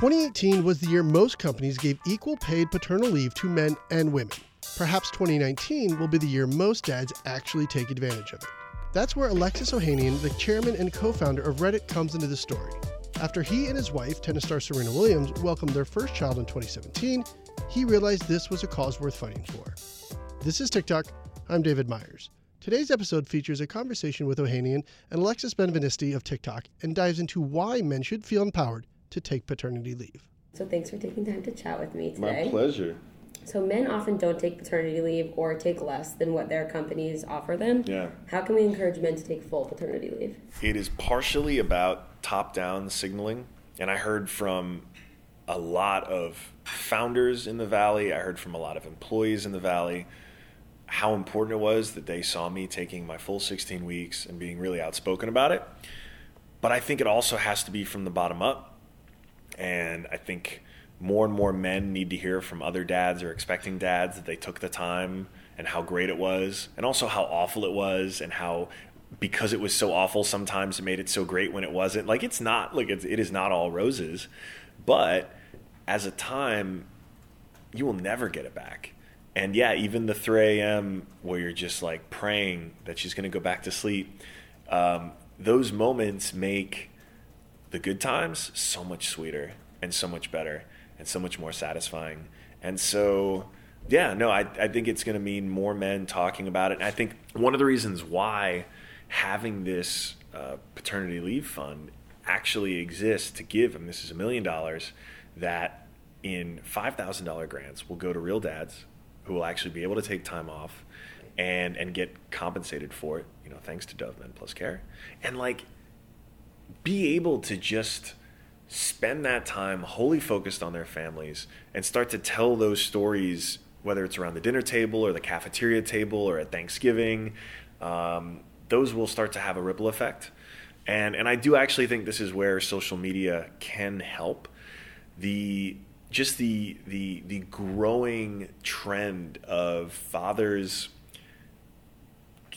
2018 was the year most companies gave equal paid paternal leave to men and women. Perhaps 2019 will be the year most dads actually take advantage of it. That's where Alexis Ohanian, the chairman and co founder of Reddit, comes into the story. After he and his wife, tennis star Serena Williams, welcomed their first child in 2017, he realized this was a cause worth fighting for. This is TicToc. I'm David Meyers. Today's episode features a conversation with Ohanian and Alexis Benveniste of TicToc and dives into why men should feel empowered to take paternity leave. So thanks for taking time to chat with me today. My pleasure. So men often don't take paternity leave or take less than what their companies offer them. Yeah. How can we encourage men to take full paternity leave? It is partially about top-down signaling, and I heard from a lot of founders in the valley. I heard from a lot of employees in the valley how important it was that they saw me taking my full 16 weeks and being really outspoken about it. But I think it also has to be from the bottom up and I think more and more men need to hear from other dads or expecting dads that they took the time and how great it was, and also how awful it was, and how because it was so awful sometimes it made it so great when it wasn't. Like it's not like it's, it is not all roses, but as a time, you will never get it back. And yeah, even the 3 a.m. where you're just like praying that she's going to go back to sleep, um, those moments make the good times so much sweeter and so much better and so much more satisfying. And so, yeah, no, I, I think it's going to mean more men talking about it. And I think one of the reasons why having this uh, paternity leave fund actually exists to give, and this is a million dollars, that in $5,000 grants will go to real dads who will actually be able to take time off and and get compensated for it, you know, thanks to Dove Men Plus Care. And like be able to just spend that time wholly focused on their families and start to tell those stories, whether it's around the dinner table or the cafeteria table or at Thanksgiving, um, those will start to have a ripple effect. And, and I do actually think this is where social media can help. The just the the the growing trend of fathers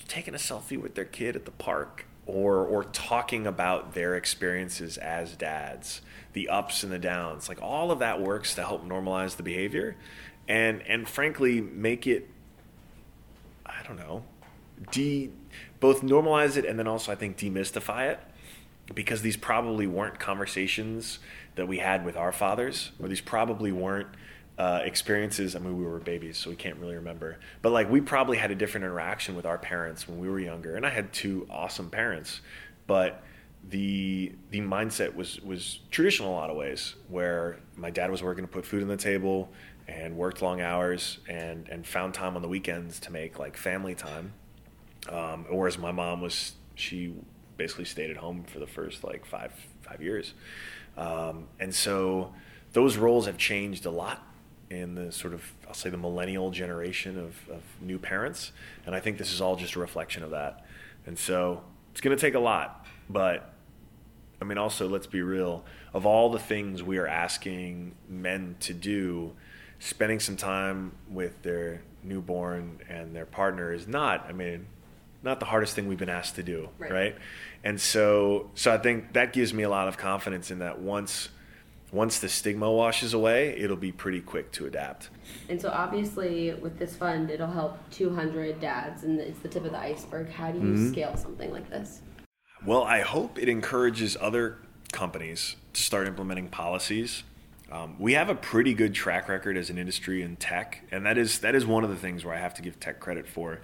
taking a selfie with their kid at the park or or talking about their experiences as dads, the ups and the downs. Like all of that works to help normalize the behavior and and frankly make it I don't know, de both normalize it and then also I think demystify it because these probably weren't conversations that we had with our fathers or these probably weren't uh, experiences. I mean, we were babies, so we can't really remember. But like, we probably had a different interaction with our parents when we were younger, and I had two awesome parents, but the the mindset was was traditional in a lot of ways, where my dad was working to put food on the table and worked long hours and and found time on the weekends to make like family time, um, whereas my mom was she basically stayed at home for the first like five five years, um, and so those roles have changed a lot in the sort of I'll say the millennial generation of, of new parents, and I think this is all just a reflection of that. And so it's going to take a lot, but I mean, also let's be real. Of all the things we are asking men to do, spending some time with their newborn and their partner is not. I mean, not the hardest thing we've been asked to do, right? right? And so, so I think that gives me a lot of confidence in that once once the stigma washes away, it'll be pretty quick to adapt. And so, obviously, with this fund, it'll help 200 dads, and it's the tip of the iceberg. How do you mm-hmm. scale something like this? Well, I hope it encourages other companies to start implementing policies. Um, we have a pretty good track record as an industry in tech, and that is that is one of the things where I have to give tech credit for.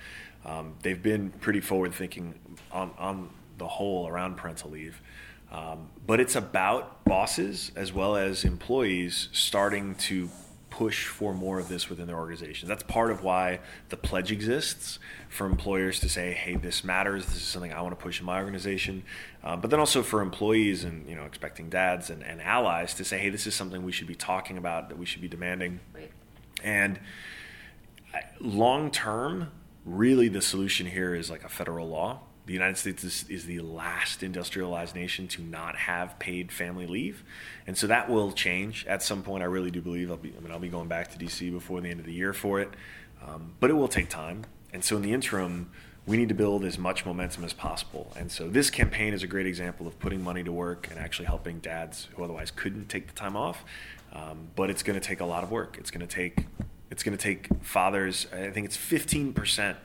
Um, they've been pretty forward thinking on on the whole around parental leave. Um, but it's about bosses as well as employees starting to push for more of this within their organizations. That's part of why the pledge exists for employers to say, "Hey, this matters. This is something I want to push in my organization." Um, but then also for employees and you know expecting dads and, and, allies to say, "Hey, this is something we should be talking about. That we should be demanding." Right. And long term, really, the solution here is like a federal law the United States is, is, the last industrialized nation to not have paid family leave, and so that will change at some point. I really do believe I'll be. I mean, I'll be going back to DC before the end of the year for it, um, but it will take time. And so in the interim, we need to build as much momentum as possible. And so this campaign is a great example of putting money to work and actually helping dads who otherwise couldn't take the time off. Um, but it's going to take a lot of work. It's going to take it's going to take fathers. I think it's 15 percent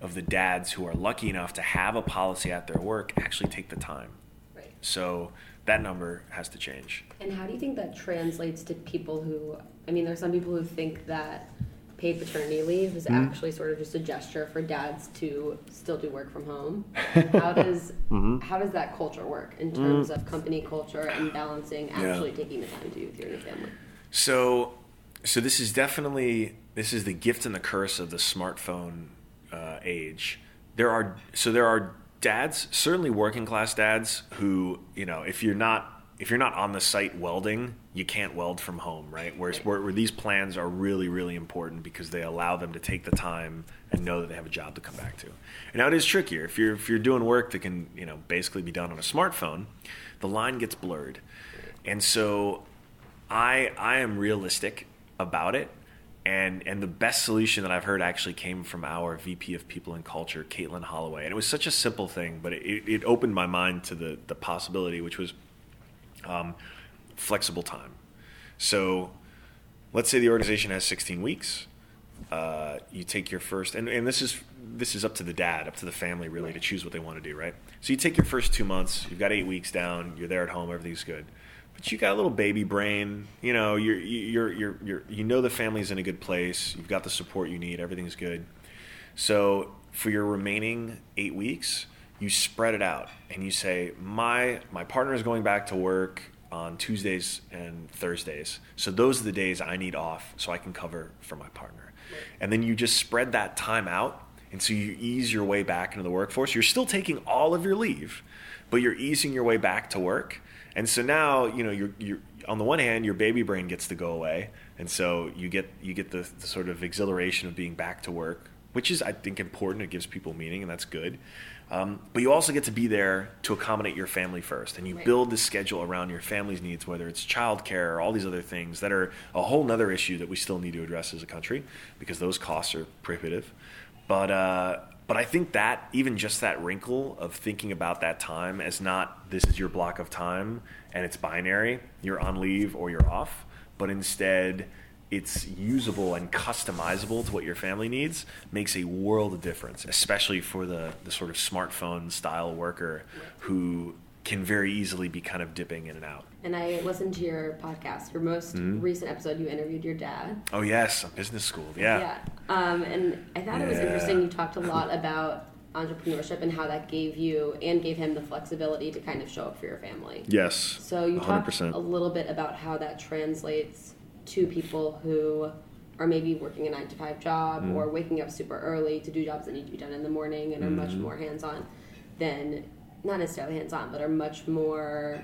of the dads who are lucky enough to have a policy at their work actually take the time. Right. So that number has to change. And how do you think that translates to people who? I mean, there's some people who think that paid paternity leave is Mm-hmm. actually sort of just a gesture for dads to still do work from home. How does Mm-hmm. how does that culture work in terms of company culture and balancing Yeah. actually taking the time to be with your new family? So, so this is definitely this is the gift and the curse of the smartphone uh, age. There are so there are dads, certainly working class dads, who you know if you're not if you're not on the site welding, you can't weld from home, right? Whereas where, where these plans are really really important because they allow them to take the time and know that they have a job to come back to. And now it is trickier if you're if you're doing work that can you know basically be done on a smartphone, the line gets blurred, and so I I am realistic about it, and and the best solution that I've heard actually came from our VP of People and Culture, Katelin Holloway, and it was such a simple thing, but it, it opened my mind to the the possibility, which was um, flexible time. So, let's say the organization has 16 weeks. Uh, you take your first, and, and this is this is up to the dad, up to the family, really, to choose what they want to do, right? So you take your first two months. You've got eight weeks down. You're there at home. Everything's good, but you got a little baby brain. You know, you're you're you're, you're you know the family's in a good place. You've got the support you need. Everything's good. So for your remaining eight weeks, you spread it out and you say, my my partner is going back to work on Tuesdays and Thursdays. So those are the days I need off so I can cover for my partner. And then you just spread that time out and so you ease your way back into the workforce. You're still taking all of your leave, but you're easing your way back to work. And so now, you know, you're, you're on the one hand, your baby brain gets to go away, and so you get you get the, the sort of exhilaration of being back to work, which is I think important. It gives people meaning, and that's good. Um, but you also get to be there to accommodate your family first, and you Right. build the schedule around your family's needs, whether it's childcare or all these other things that are a whole nother issue that we still need to address as a country because those costs are prohibitive. But uh, but I think that even just that wrinkle of thinking about that time as not this is your block of time and it's binary, you're on leave or you're off, but instead it's usable and customizable to what your family needs makes a world of difference, especially for the, the sort of smartphone style worker who can very easily be kind of dipping in and out. And I listened to your podcast, your most Mm-hmm. recent episode. You interviewed your dad. Oh yes, business school. Yeah. Yeah. Um, and I thought it was interesting. You talked a lot about entrepreneurship and how that gave you and gave him the flexibility to kind of show up for your family. Yes. So you talked 100%. a little bit about how that translates to people who are maybe working a nine to five job Mm-hmm. or waking up super early to do jobs that need to be done in the morning and are much Mm-hmm. more hands on than not necessarily hands on, but are much more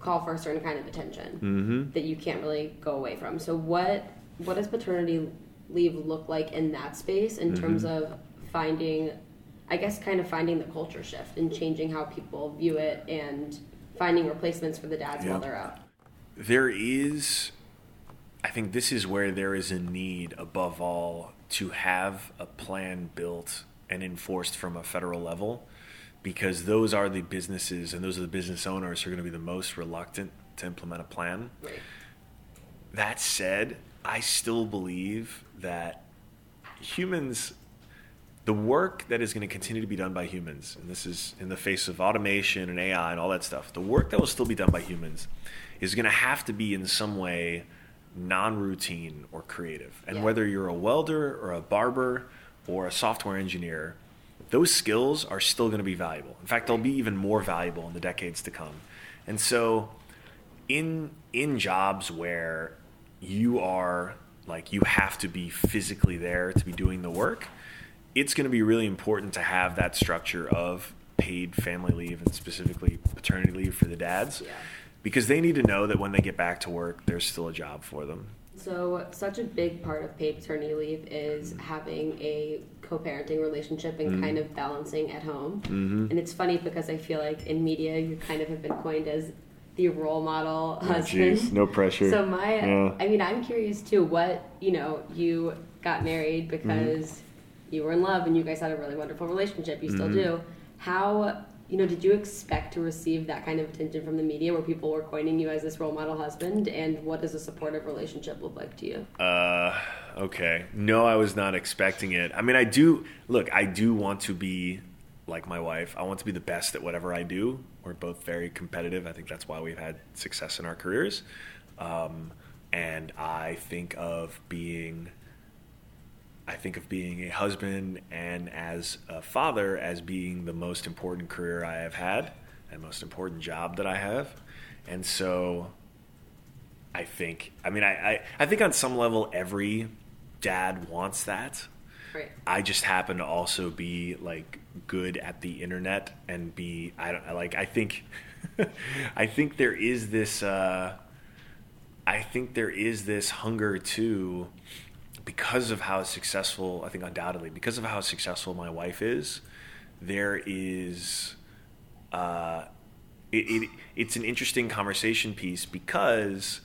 call for a certain kind of attention Mm-hmm. that you can't really go away from. So what what does paternity leave look like in that space in terms Mm-hmm. of finding I guess kind of finding the culture shift and changing how people view it and finding replacements for the dads Yeah. while they're out. there is i think this is where there is a need above all to have a plan built and enforced from a federal level because those are the businesses and those are the business owners who are going to be the most reluctant to implement a plan Right. that said i still believe that humans the work that is going to continue to be done by humans, and this is in the face of automation and AI and all that stuff, the work that will still be done by humans is going to have to be in some way non routine or creative. And Yeah. whether you're a welder or a barber or a software engineer, those skills are still going to be valuable. In fact, they'll be even more valuable in the decades to come. And so, in in jobs where you are like you have to be physically there to be doing the work it's going to be really important to have that structure of paid family leave and specifically paternity leave for the dads Yeah. because they need to know that when they get back to work there's still a job for them So such a big part of paid paternity leave is having a co-parenting relationship and kind of balancing at home. Mm-hmm. And it's funny because I feel like in media you kind of have been coined as the role model husband. no pressure So my, Yeah. I mean, I'm curious too. What you know, you got married because you were in love and you guys had a really wonderful relationship. You still Mm-hmm. do. How you know did you expect to receive that kind of attention from the media where people were coining you as this role model husband? And what does a supportive relationship look like to you? Uh, okay. No, I was not expecting it. I mean, I do look. I do want to be like my wife. I want to be the best at whatever I do. We're both very competitive. I think that's why we've had success in our careers. Um, and I think of being. I think of being a husband and as a father as being the most important career I have had and most important job that I have. And so I think, I mean, I, I, I think on some level, every dad wants that. Right. I just happen to also be like good at the internet and be, I don't like, I think, I think there is this, uh, I think there is this hunger to, because of how successful, I think undoubtedly, because of how successful my wife is, there is, uh, it, it, it's an interesting conversation piece because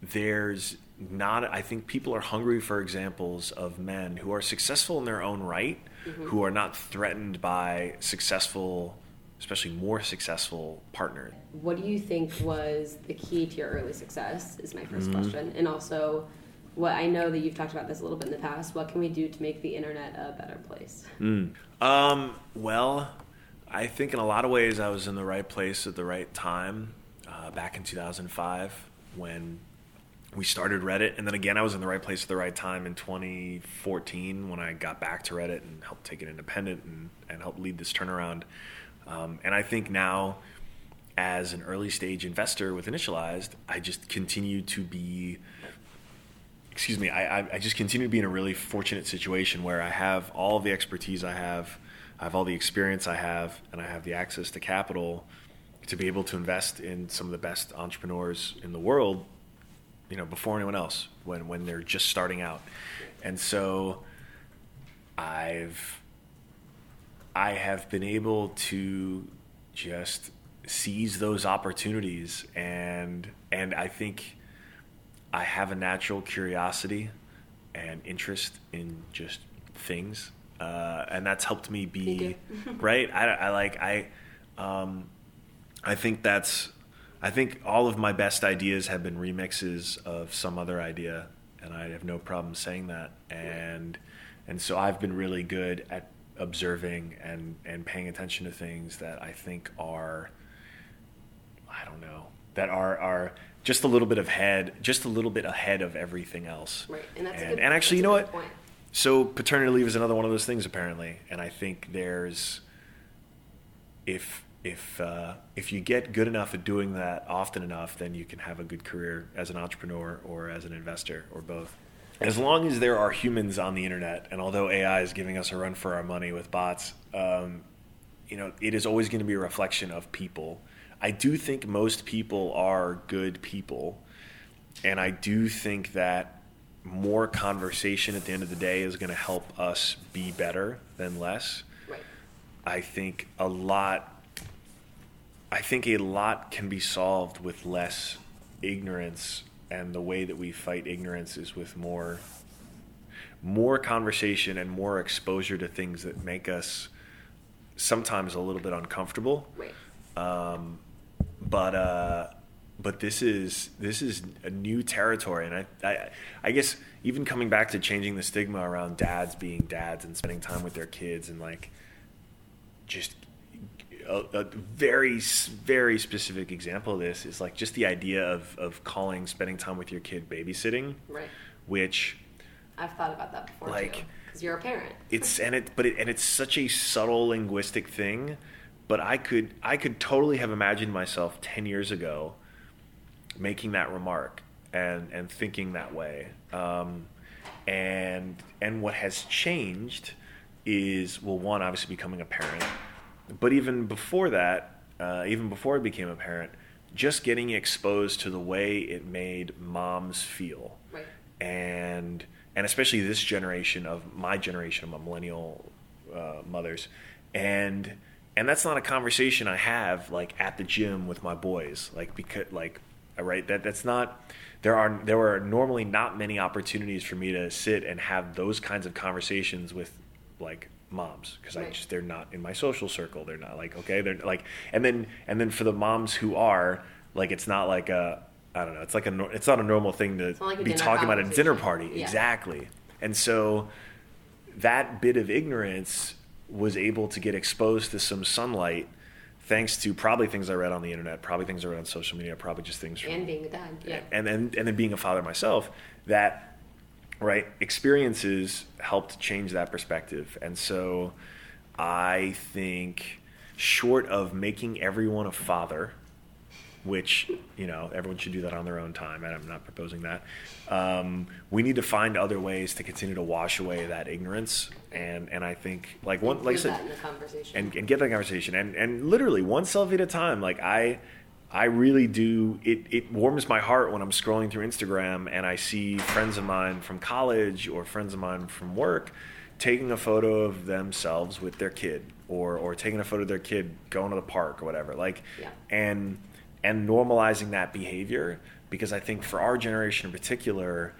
there's not i think people are hungry for examples of men who are successful in their own right who are not threatened by successful especially more successful partners What do you think was the key to your early success? Is my 1st Mm-hmm. question, and also. What I know that you've talked about this a little bit in the past. What can we do to make the internet a better place? Um, well, I think in a lot of ways I was in the right place at the right time uh, back in 2005 when we started Reddit. And then again, I was in the right place at the right time in 2014 when I got back to Reddit and helped take it independent and, and helped lead this turnaround. Um, and I think now, as an early stage investor with Initialized, I just continue to be excuse me, I, I, just continue to be in a really fortunate situation where I have all the expertise I have, I have all the experience I have, and I have the access to capital to be able to invest in some of the best entrepreneurs in the world, you know, before anyone else when, when they're just starting out. And so I've I have been able to just seize those opportunities and and I think I have a natural curiosity and interest in just things, uh, and that's helped me be right. I, I like I, um, I think that's I think all of my best ideas have been remixes of some other idea, and I have no problem saying that. And and so I've been really good at observing and and paying attention to things that I think are I don't know that are are just a little bit ahead, just a little bit ahead of everything else. Right, and that's a and, good- and actually, you know what? point. So paternity leave is another one of those things apparently, and I think there's if if uh, if you get good enough at doing that often enough, then you can have a good career as an entrepreneur or as an investor or both. As long as there are humans on the internet, and although AI is giving us a run for our money with bots, um, you know, it is always going to be a reflection of people. I do think most people are good people, and I do think that more conversation at the end of the day is going to help us be better than less. Right. I think a lot I think a lot can be solved with less ignorance and the way that we fight ignorance is with more more conversation and more exposure to things that make us sometimes a little bit uncomfortable Right. Um, but uh, but this is this is a new territory, and I, I I guess even coming back to changing the stigma around dads being dads and spending time with their kids and like just a, a very very specific example of this is like just the idea of of calling spending time with your kid babysitting, Right. which I've thought about that before Like- Because you're a parent. it's and it but it and it's such a subtle linguistic thing but i could i could totally have imagined myself 10 years ago making that remark and and thinking that way. Um, and and what has changed is well one obviously becoming a parent but even before that uh, even before i became a parent just getting exposed to the way it made moms feel. Right. and and especially this generation of my generation of millennial uh, mothers. And and that's not a conversation I have like at the gym with my boys like because like uh, right that that's not there are there are normally not many opportunities for me to sit and have those kinds of conversations with like moms because I just they're not in my social circle. They're not like okay, they're like and then and then for the moms who are like it's not like a I don't know. It's like a it's not a normal thing to like be talking about at a dinner party. Yeah. Exactly. And so that bit of ignorance was able to get exposed to some sunlight thanks to probably things I read on the internet, probably things I read on social media, probably just things from And being a dad, yeah. and then and then being a father myself, that right experiences helped change that perspective. And so I think short of making everyone a father, which you know everyone should do that on their own time, and I'm not proposing that. Um, we need to find other ways to continue to wash away that ignorance, and and I think like one like I said, in the conversation. and, and get that conversation and and literally one selfie at a time like i i really do it it warms my heart when i'm scrolling through instagram and i see friends of mine from college or friends of mine from work taking a photo of themselves with their kid or or taking a photo of their kid going to the park or whatever like Yeah. and and normalizing that behavior because i think for our generation in particular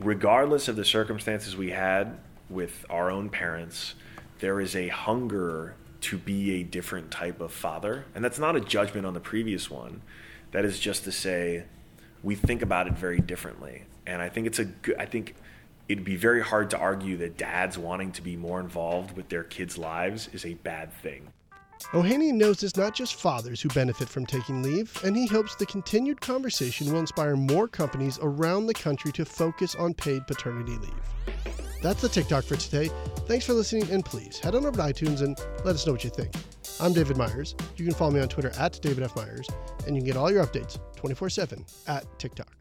regardless of the circumstances we had with our own parents, there is a hunger to be a different type of father. And that's not a judgment on the previous one. That is just to say we think about it very differently. And I think it's a good, I think it'd be very hard to argue that dads wanting to be more involved with their kids' lives is a bad thing. Ohanian knows it's not just fathers who benefit from taking leave, and he hopes the continued conversation will inspire more companies around the country to focus on paid paternity leave. That's the TicToc for today. Thanks for listening, and please head on over to iTunes and let us know what you think. I'm David Meyers. You can follow me on Twitter at David F. Meyers, and you can get all your updates 24 7 at TicToc.